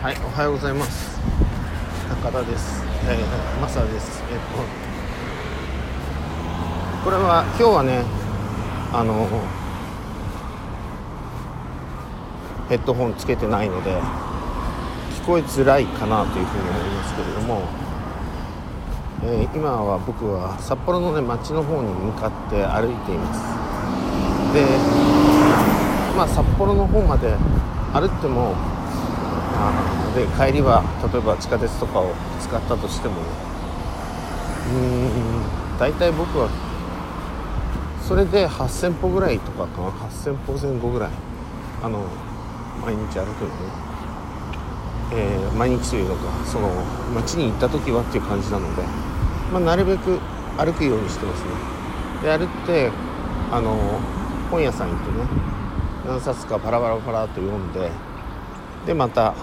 はい、おはようございます。高田です。えー、マサです。えっ、と、これは今日はね、あのヘッドホンつけてないので聞こえづらいかなというふうに思いますけれども、えー今は僕は札幌のね街の方に向かって歩いています。で、まあ札幌の方まで歩ってもで帰りは例えば地下鉄とかを使ったとしてもうん大体僕はそれで8000歩ぐらいとかかな。8000歩前後ぐらい。あの毎日歩くのね、えー毎日というのかその街に行った時はっていう感じなので、まあ、なるべく歩くようにしてますね。で歩ってあの本屋さん行ってね何冊かパラパラパラっと読んででまた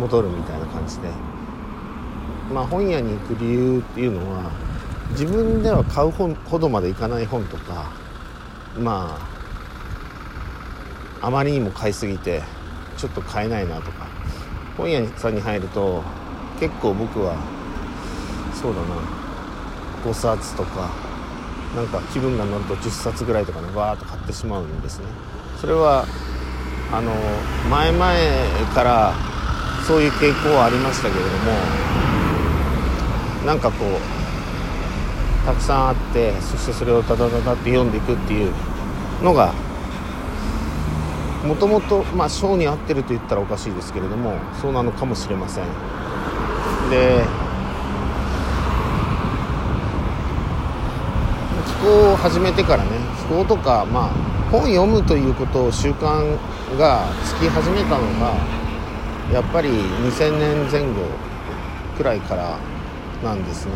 戻るみたいな感じで。まあ本屋に行く理由っていうのは自分では買う本ほどまでいかない本とかまああまりにも買いすぎてちょっと買えないなとか。本屋さんに入ると結構僕はそうだな5冊とかなんか気分が乗ると10冊ぐらいとかねわーっと買ってしまうんですね。それはあの前々からそういう傾向はありましたけれどもなんかこうたくさんあってそしてそれをダダダダって読んでいくっていうのがもともとまあ性に合ってると言ったらおかしいですけれどもそうなのかもしれません。で気候を始めてからね気候とかまあ本読むということを習慣がつき始めたのがやっぱり2000年前後くらいからなんですね。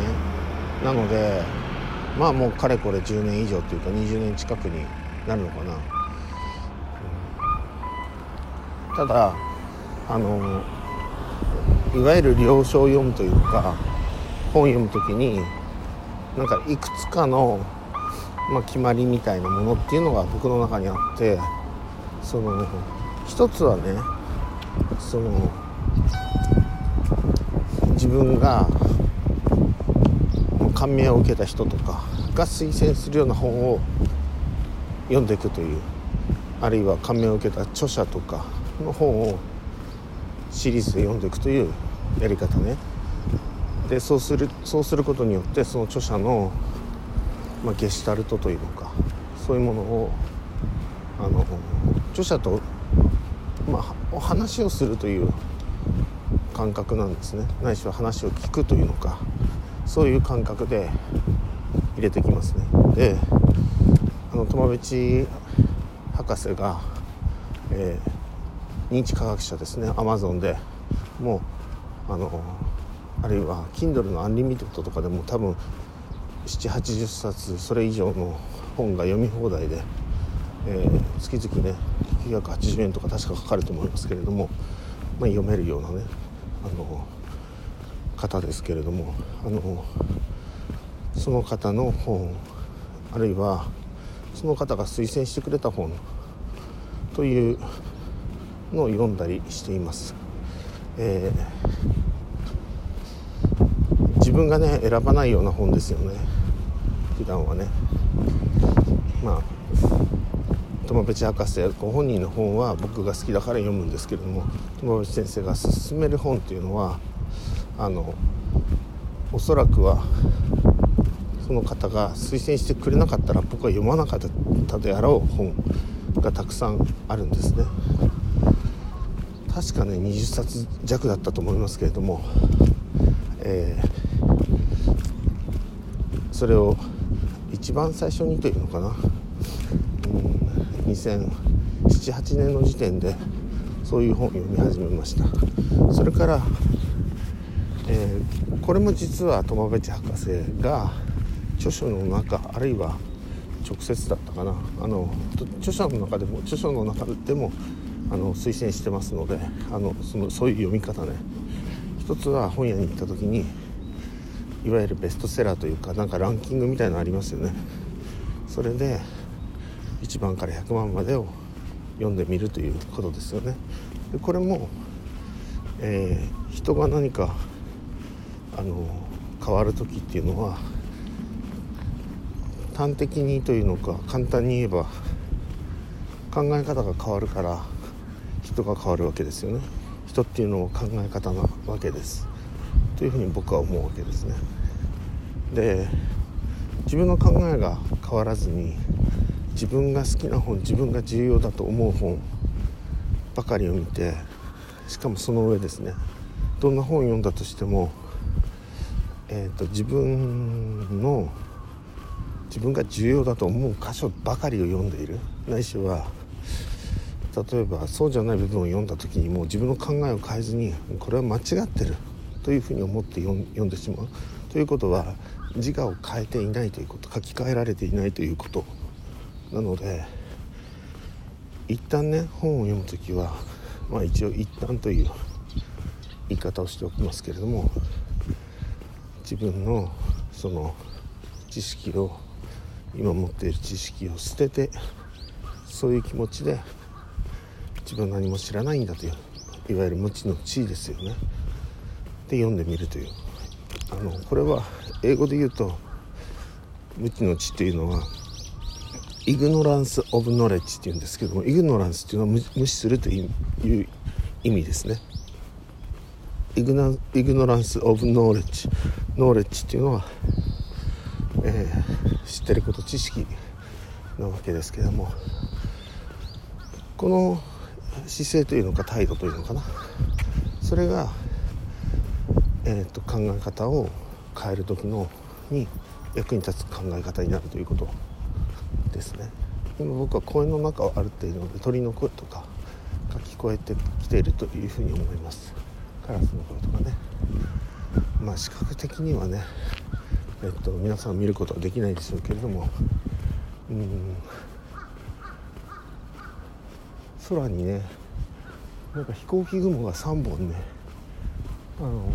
なのでまあもうかれこれ10年以上というか20年近くになるのかな、ただあのいわゆる了承を読むというか本を読む時になんかいくつかの、まあ、決まりみたいなものっていうのが僕の中にあってその一つはねその自分が感銘を受けた人とかが推薦するような本を読んでいくというあるいは感銘を受けた著者とかの本をシリーズで読んでいくというやり方ね。でそうするそうすることによってその著者の、まあ、ゲシュタルトというのかそういうものをあの著者と、まあ、お話をするという感覚なんですね。ないしは話を聞くというのかそういう感覚で入れてきますね。であの苫米地博士が、えー認知科学者ですね。アマゾンでもうあのあるいは Kindle の Unlimited とかでも多分780冊それ以上の本が読み放題で、えー月々ね980円とか確かかかると思いますけれども、まあ、読めるようなねあの方ですけれどもあのその方の本あるいはその方が推薦してくれた本というのを読んだりしています、えー自分がね選ばないような本ですよね。普段はね。まあ友部博士ご本人の本は僕が好きだから読むんですけれども友部先生が勧める本っていうのはあのおそらくはその方が推薦してくれなかったら僕は読まなかったであろう本がたくさんあるんですね。確かね20冊弱だったと思いますけれども、えーそれを一番最初にというのかな、うん、2007-8年の時点でそういう本を読み始めました。それから、えーこれも実は友部博士が著書の中あるいは直接だったかな。あの著書の中でも著書の中でもあの推薦してますのであのそのそういう読み方ね。一つは本屋に行った時にいわゆるベストセラーというかなんかランキングみたいなのありますよね。それで1番から100番までを読んでみるということですよね。でこれもえー、人が何かあの変わる時っていうのは端的にというのか簡単に言えば考え方が変わるから人が変わるわけですよね。人っていうのは考え方なわけです。というふうに僕は思うわけですね。で自分の考えが変わらずに自分が好きな本自分が重要だと思う本ばかりを見てしかもその上ですね。どんな本を読んだとしても、えーと、自分の自分が重要だと思う箇所ばかりを読んでいる。ないしは例えばそうじゃない部分を読んだ時にもう自分の考えを変えずにこれは間違ってるというふうに思って読んでしまう。ということは自我を変えていないということ書き換えられていないということなので一旦ね本を読む時はまあ一応一旦という言い方をしておきますけれども自分のその知識を今持っている知識を捨ててそういう気持ちで自分何も知らないんだといういわゆる無知の知ですよね。で読んでみるという。あのこれは英語で言うと無知の知というのはイグノランス・オブ・ノレッジっていうんですけどもイグノランスっていうのは無視するという意味ですね。イグナイグノランス・オブ・ノーレッジノーレッジっていうのは、えー、知ってること知識なわけですけどもこの姿勢というのか態度というのかな。それが、えーと、考え方を変える時のに役に立つ考え方になるということですね。今僕は公園の中を歩っているので鳥の声とかが聞こえてきているというふうに思います。カラスの声とかね。まあ視覚的にはねえっと皆さん見ることはできないでしょうけれどもうん空にねなんか飛行機雲が3本ねあの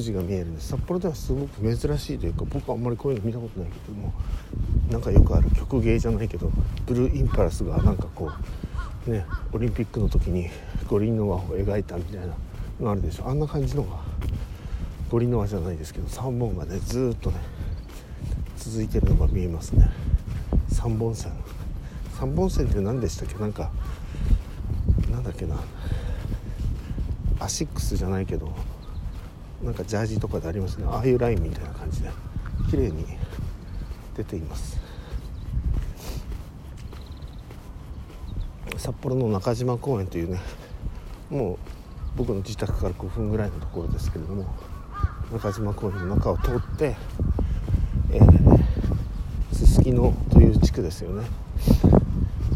筋が見えるんです。札幌ではすごく珍しいというか僕はあんまりこういうの見たことないけどもなんかよくある曲芸じゃないけどブルーインパルスがなんかこうねオリンピックの時に五輪の輪を描いたみたいなのあるでしょ。あんな感じのが五輪の輪じゃないですけど3本がねずっとね続いてるのが見えますね。3本線。3本線って何でしたっけ？なんかなんだっけな。アシックスじゃないけどなんかジャージとかでありますね。ああいうラインみたいな感じで。綺麗に出ています。札幌の中島公園というねもう僕の自宅から5分ぐらいのところですけれども中島公園の中を通ってすすきのという地区ですよね。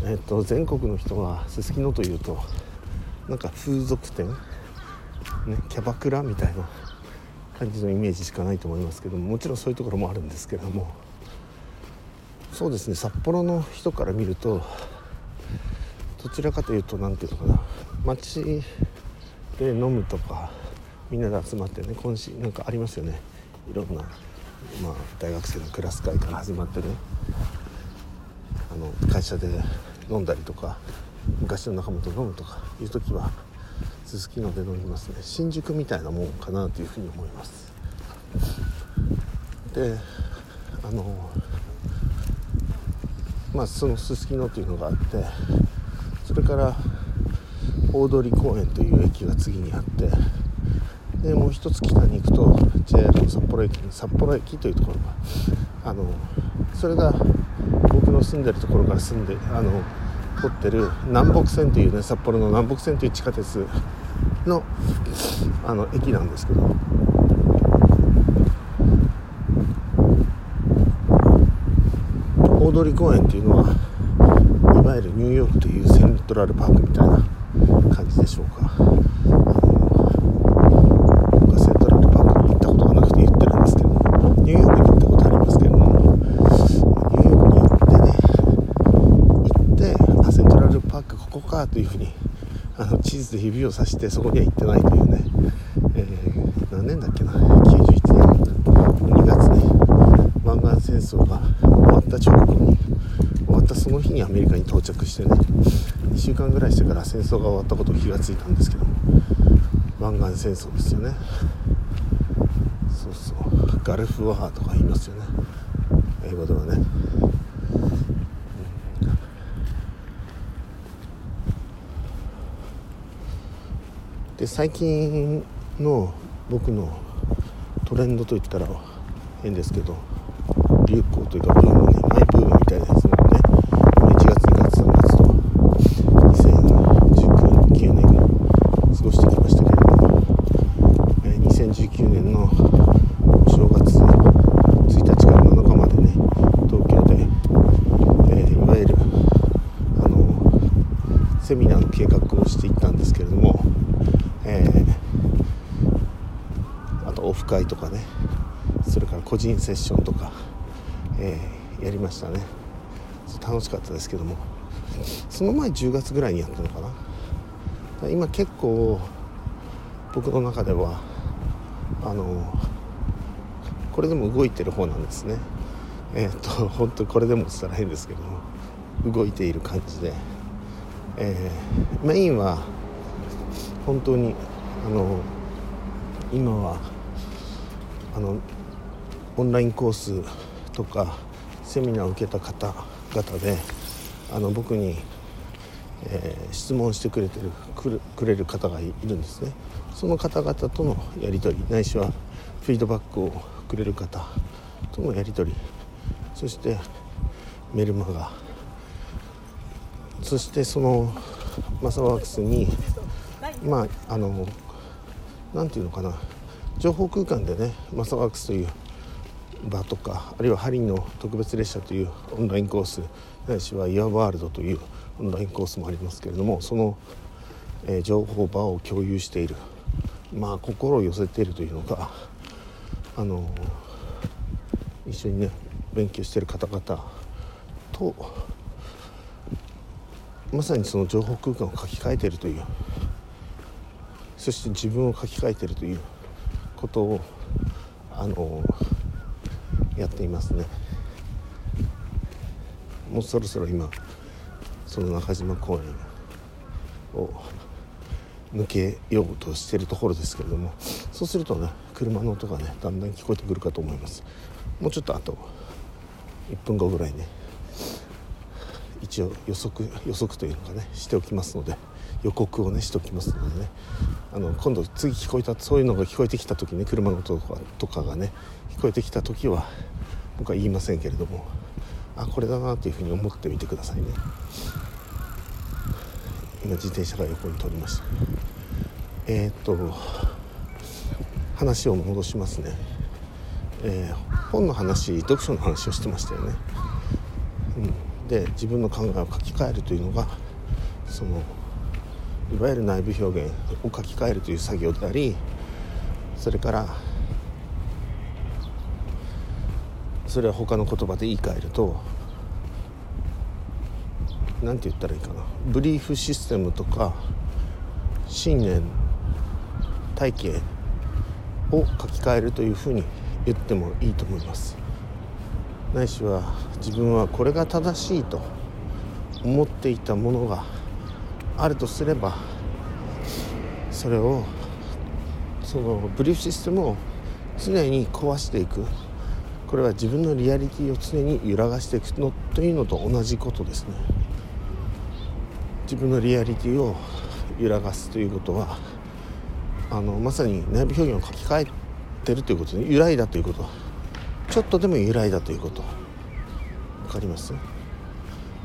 えっ、と全国の人はすすきのというとなんか風俗店？ねキャバクラみたいな感じのイメージしかないと思いますけどももちろんそういうところもあるんですけどもそうですね札幌の人から見るとどちらかというと何て言うのかな街で飲むとかみんなで集まってね今週なんかありますよね。いろんな、まあ、大学生のクラス会から始まってねあの会社で飲んだりとか昔の仲間と飲むとかいう時はすすきので飲みますね。新宿みたいなもんかなというふうに思います。であのまあ、そのすすきのというのがあってそれから大通公園という駅が次にあってでもう一つ北に行くと JR の札幌駅に札幌駅というところがあのそれが僕の住んでるところから住んであの掘ってる南北線というね札幌の南北線という地下鉄のあの駅なんですけど。大通公園っていうのはいわゆるニューヨークというセントラルパークみたいな感じでしょうか。僕はセントラルパークに行ったことがなくて言ってるんですけどニューヨークに行ったことありますけどもニューヨークに行ってね行ってあセントラルパークここかというふうにで指をさしてそこには行ってないというね、えー、何年だっけな。91年。2月ね。湾岸戦争が終わった直後に終わったその日にアメリカに到着してね。2週間ぐらいしてから戦争が終わったことを気がついたんですけども。湾岸戦争ですよね。そうそう。ガルフワーとか言いますよね。英語ではね、で最近の僕のトレンドといったら変ですけど流行というかブームねマイブームみたいなやつなのね1月2月3月と2019年過ごしてきましたけれども、えー、2019年のお正月1日から7日までね東京で、えー、いわゆるあのセミナーの計画をしていったんですけれども、えー、あとオフ会とかねそれから個人セッションとか、えー、やりましたね。楽しかったですけども。その前10月ぐらいにやったのかな。今結構僕の中ではあのこれでも動いてる方なんですね。えっ、と本当これでもしたら変ですけども動いている感じで、えー、メインは本当にあの今はあのオンラインコースとかセミナーを受けた方々であの僕に、えー、質問してくれてるくれる方がいるんですね。その方々とのやり取りないしはフィードバックをくれる方とのやり取り。そしてメルマガ。そしてそのマサワークスにまああの何て言うのかな。情報空間でねマサワークスという場とかあるいはハリーの特別列車というオンラインコースないしはイヤーワールドというオンラインコースもありますけれどもその、えー、情報場を共有しているまあ心を寄せているというのがあの一緒にね勉強している方々とまさにその情報空間を書き換えているというそして自分を書き換えているということをあのやっていますね。もうそろそろ今その中島公園を抜けようとしているところですけれどもそうするとね車の音がねだんだん聞こえてくるかと思います。もうちょっとあと1分後ぐらいね一応予測予測というのかねしておきますので予告をねしておきますのでね。あの今度次聞こえたそういうのが聞こえてきた時ね車の音とかがね聞こえてきた時は僕は言いませんけれどもあこれだなというふうに思ってみてくださいね。今自転車が横に通りました。えー、っと話を戻しますね、えー、本の話読書の話をしてましたよね、うん、で自分の考えを書き換えるというのがそのいわゆる内部表現を書き換えるという作業でありそれからそれは他の言葉で言い換えると何て言ったらいいかな。ブリーフシステムとか信念体系を書き換えるというふうに言ってもいいと思います。ないしは自分はこれが正しいと思っていたものがあるとすればそれをそのブリーフシステムを常に壊していく。これは自分のリアリティを常に揺らがしていくのというのと同じことですね。自分のリアリティを揺らがすということはあのまさに内部表現を書き換えてるということで揺らいだということ。ちょっとでも揺らいだということ。分かります？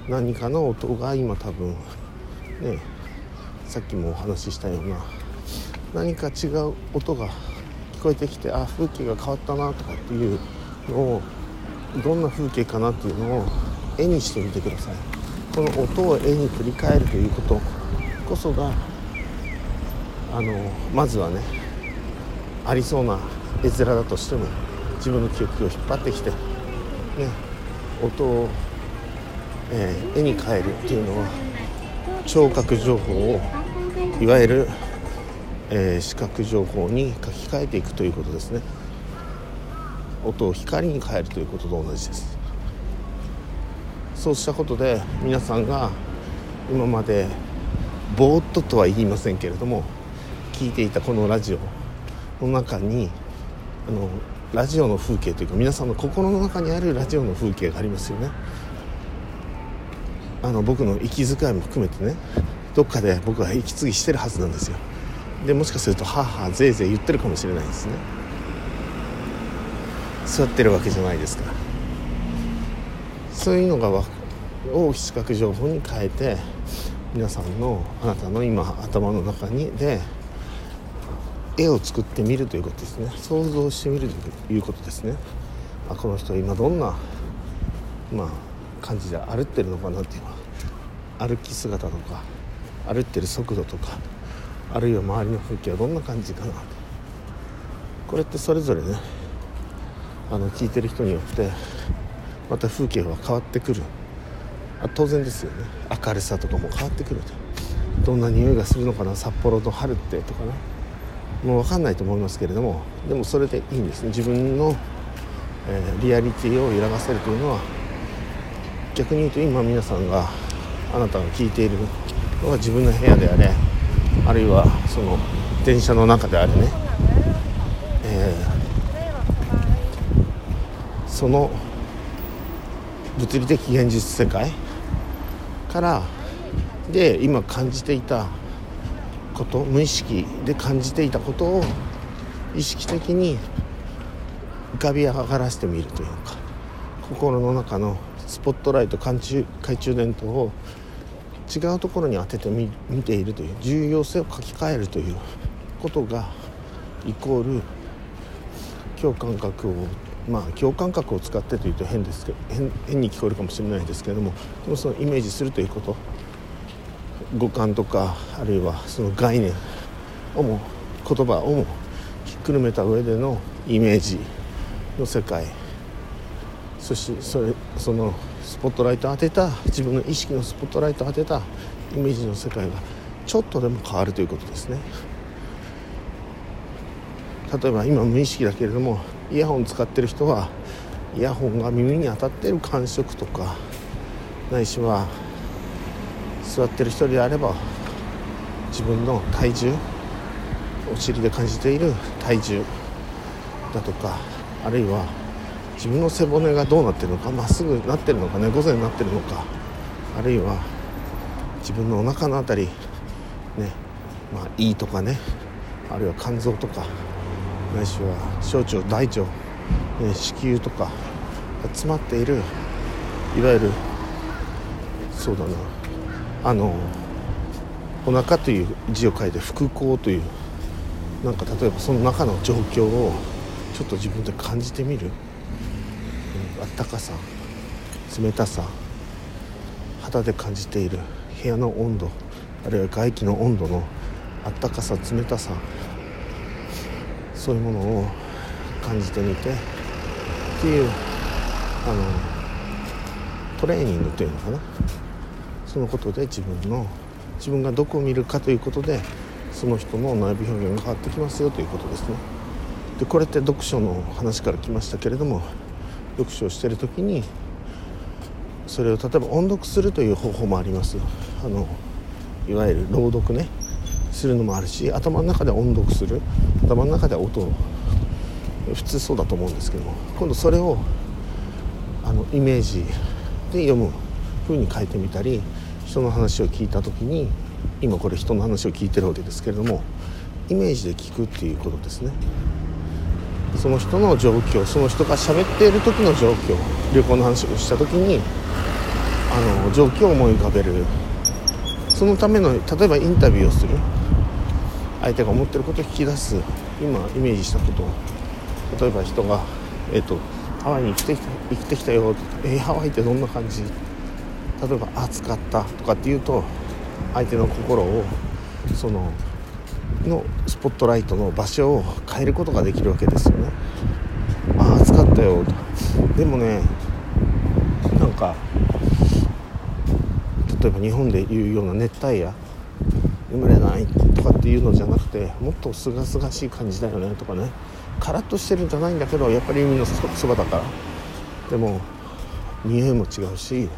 何かの音が今多分ねさっきもお話ししたような何か違う音が聞こえてきてあ風景が変わったなとかっていうのをどんな風景かなっていうのを絵にしてみてください。この音を絵に振り返るということこそがあのまずはねありそうな絵面だとしても自分の記憶を引っ張ってきて、ね、音を、えー、絵に変えるっていうのは聴覚情報をいわゆる、えー、視覚情報に書き換えていくということですね。音を光に変えるということと同じです。そうしたことで皆さんが今までぼーっととは言いませんけれども聞いていたこのラジオの中にあのラジオの風景というか皆さんの心の中にあるラジオの風景がありますよね。あの僕の息遣いも含めてねどっかで僕は息継ぎしてるはずなんですよ。でもしかするとはあはあぜいぜい言ってるかもしれないですね。座ってるわけじゃないですか。らそういうのがを視覚情報に変えて皆さんのあなたの今頭の中にで絵を作ってみるということですね。想像してみるということですね。あこの人今どんなまあ感じで歩ってるのかなっていうのは歩き姿とか歩ってる速度とかあるいは周りの風景はどんな感じかなこれってそれぞれねあの聞いてる人によってまた風景は変わってくる。あ当然ですよね。明るさとかも変わってくると。どんな匂いがするのかな札幌の春ってとかね。もう分かんないと思いますけれどもでもそれでいいんですね。自分の、えー、リアリティを揺らがせるというのは逆に言うと今皆さんがあなたが聞いているのは自分の部屋であれあるいはその電車の中であれね、えー、その物理的現実世界からで今感じていたこと無意識で感じていたことを意識的に浮かび上がらせてみるというか心の中のスポットライト懐中懐中電灯を違うところに当ててみ見ているという重要性を書き換えるということがイコール共感覚をまあ共感覚を使ってというと変ですけど変に聞こえるかもしれないですけれどもでもそのイメージするということ五感とかあるいはその概念をも言葉をもひっくるめた上でのイメージの世界そしてそれそのスポットライト当てた自分の意識のスポットライト当てたイメージの世界がちょっとでも変わるということですね。例えば今無意識だけれどもイヤホン使ってる人はイヤホンが耳に当たってる感触とかないしは座ってる人であれば自分の体重お尻で感じている体重だとかあるいは自分の背骨がどうなってるのかまっすぐなってるのか猫背になってるのかあるいは自分のお腹の辺りねまあ胃とかねあるいは肝臓とかないしは小腸大腸、ね、子宮とかが詰まっているいわゆるそうだなあのお腹という字を書いて腹行というなんか例えばその中の状況をちょっと自分で感じてみる、あったかさ冷たさ肌で感じている部屋の温度あるいは外気の温度のあったかさ冷たさそういうものを感じてみてっていうあのトレーニングというのかな。そのことで自分の自分がどこを見るかということでその人の内部表現が変わってきますよということですね。でこれって読書の話から来ましたけれども読書をしてる時にそれを例えば音読するという方法もありますあのいわゆる朗読ね。するのもあるし頭の中で音読する。頭の中で音を。普通そうだと思うんですけども。今度それをあのイメージで読む風に変えてみたり人の話を聞いた時に今これ人の話を聞いてるわけですけれどもイメージで聞くっていうことですね。その人の状況その人が喋っている時の状況旅行の話をした時にあの状況を思い浮かべる。そのための例えばインタビューをする。相手が思ってることを聞き出す。今イメージしたことを。例えば人が、えーと、ハワイに生きてきた生きてきたよ。えー、ハワイってどんな感じ？例えば暑かったとかっていうと相手の心をそののスポットライトの場所を変えることができるわけですよね。あ暑かったよ。とでもねなんか例えば日本でいうような熱帯夜眠れないとかっていうのじゃなくてもっとすがすがしい感じだよねとかね。カラッとしてるんじゃないんだけどやっぱり海のそばだから。でも匂いも違うし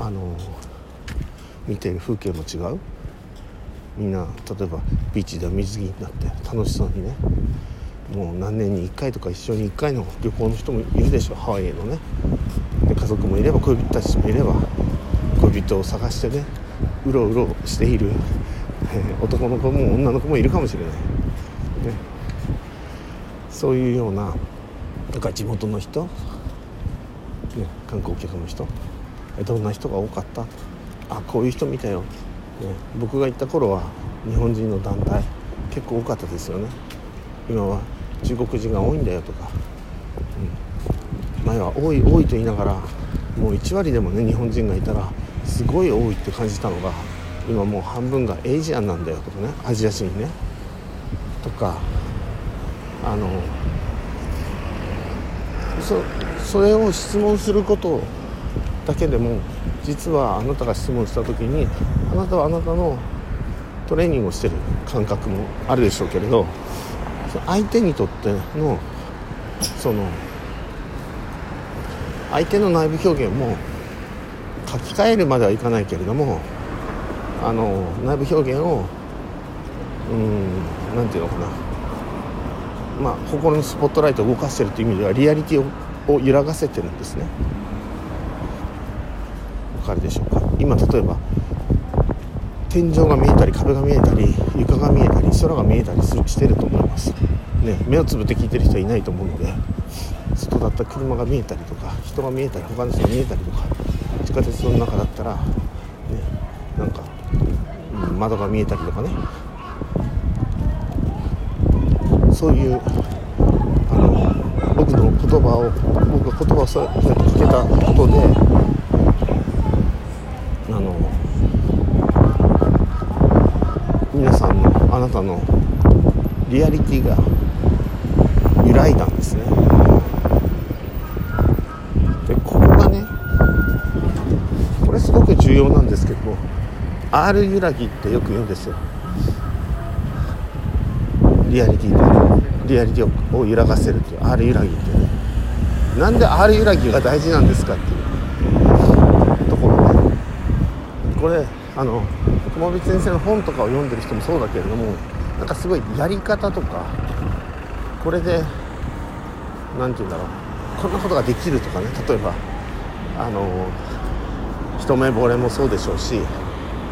あの見ている風景も違う。みんな例えばビーチでは水着になって楽しそうにね。もう何年に1回とか一生に1回の旅行の人もいるでしょハワイへのね。で家族もいれば恋人たちもいれば恋人を探してね。うろうろしている、え 男の子も女の子もいるかもしれない、ね、そういうようななんか地元の人、ね、観光客の人。どんな人が多かった？あこういう人見たよ、僕が行った頃は日本人の団体結構多かったですよね。今は中国人が多いんだよとか、うん、前は多い多いと言いながらもう1割でもね日本人がいたらすごい多いって感じたのが今もう半分がエイジアンなんだよとかねアジア人ね。とかあのそそれを質問することだけでも実はあなたが質問した時にあなたはあなたのトレーニングをしてる感覚もあるでしょうけれど相手にとってのその相手の内部表現も書き換えるまではいかないけれどもあの内部表現をうん何て言うのかな。まあ心のスポットライトを動かしてるという意味ではリアリティをを揺らがせてるんですね。かるでしょうか？今例えば天井が見えたり壁が見えたり床が見えたり空が見えたりするしてると思います、ね、目をつぶって聞いてる人はいないと思うので外だったら車が見えたりとか人が見えたり他の人が見えたりとか地下鉄の中だったら、ね、なんか、うん、窓が見えたりとかね。そういうあの僕の言葉を僕が言葉をそうやって聞けたことであの皆さんのあなたのリアリティが揺らいだんですね。でここがねこれすごく重要なんですけど R 揺らぎってよく言うんですよ。リアリティでリアリティを揺らがせるっていう R 揺らぎって。ねなんで R 揺らぎが大事なんですかっていうところねこれあの熊光先生の本とかを読んでる人もそうだけれどもなんかすごいやり方とかこれで何て言うんだろうこんなことができるとかね例えばあの一目惚れもそうでしょうし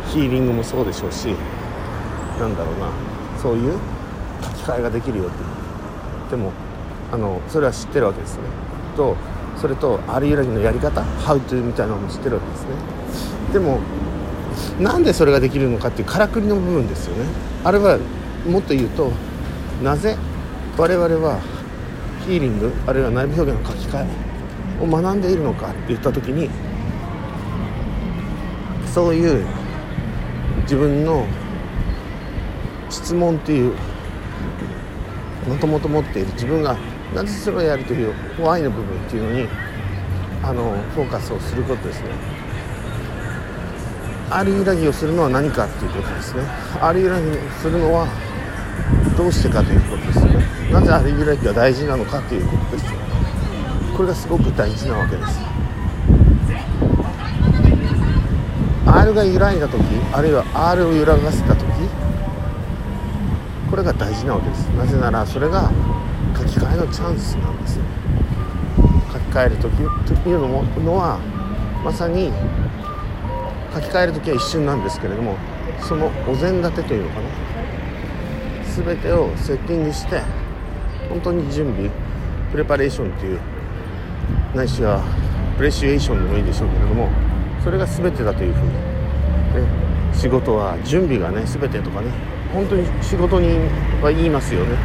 ヒーリングもそうでしょうしなんだろうなそういう書き換えができるよっていう。でもあのそれは知ってるわけですね。とそれとあるゆらぎのやり方ハウトゥーみたいなのも知ってるわけですね。でもなんでそれができるのかっていうからくりの部分ですよねあれはもっと言うとなぜ我々はヒーリングあるいは内部表現の書き換えを学んでいるのかって言った時にそういう自分の質問っていうもともと持っている自分がなぜそれをやるという怖いの部分っていうのにあのフォーカスをすることですね。ある揺らぎをするのは何かっていうことですね。ある揺らぎをするのはどうしてかということですよね。なぜある揺らぎが大事なのかということです。これがすごく大事なわけです。R が揺らいだ時あるいは R を揺らがせた時これが大事なわけですなぜならそれが書き換えのチャンスなんですよ書き換える時というのものはまさに書き換える時は一瞬なんですけれどもそのお膳立てというのかな。全てをセッティングして本当に準備プレパレーションというないしはプレシュエーションでもいいでしょうけれどもそれが全てだというふうに、ね、仕事は準備がね全てとかね本当に仕事には言いますよね。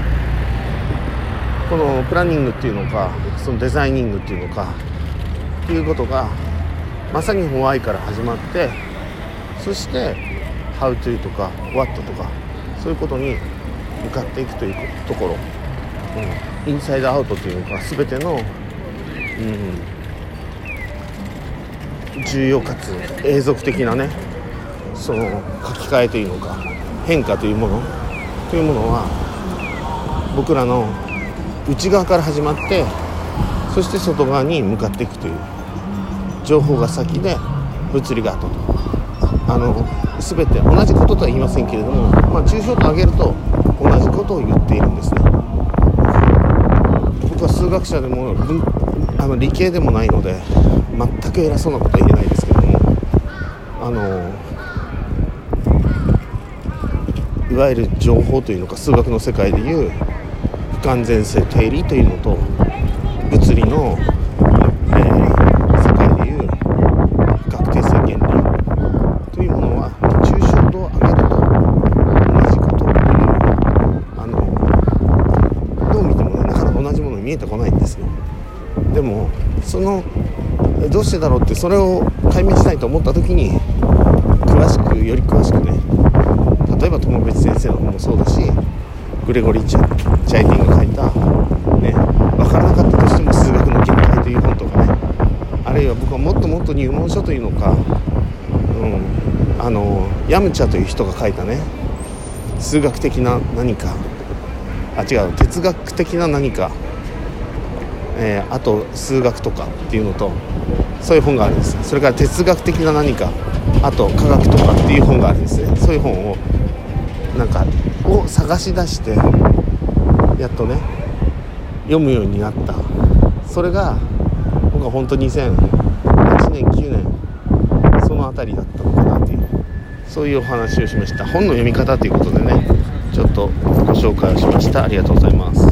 このプランニングっていうのかそのデザイニングっていうのかっていうことがまさにホワイから始まってそして「How to」とか「What」とかそういうことに向かっていくというところ、うん、インサイドアウトというのか全ての、うん、重要かつ永続的なねその書き換えというのか変化というもの。というものは僕らの内側から始まってそして外側に向かっていくという。情報が先で物理が後と。あの全て同じこととは言いませんけれども、まあ、抽象度上げると同じことを言っているんですね。僕は数学者でもあの理系でもないので全く偉そうなことは言えないですけどもあのいわゆる情報というのか数学の世界でいう不完全性定理というのと物理の、それを解明したいと思った時に詳しくより詳しくね例えば友別先生の本もそうだしグレゴリー・チャチャイティンが書いた、ね、分からなかったとしても数学の見解という本とかねあるいは僕はもっともっと入門書というのか、うん、あのヤムチャという人が書いたね数学的な何かあ違う哲学的な何か、えー、あと数学とかっていうのとそういう本があるんです。それから哲学的な何かあと科学とかっていう本があるんですね。そういう本をなんかを探し出してやっとね読むようになった。それが僕は本当2008年9年その辺りだったのかなっていうそういうお話をしました。本の読み方ということでねちょっとご紹介をしました。ありがとうございます。